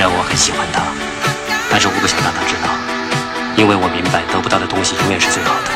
虽然我很喜欢他，但是我不想让他知道，因为我明白得不到的东西永远是最好的。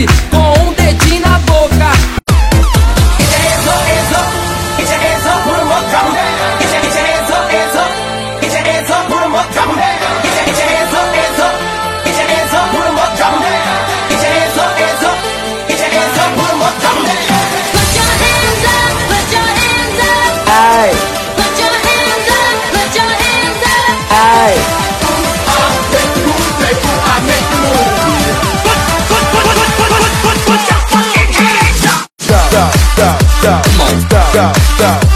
жизни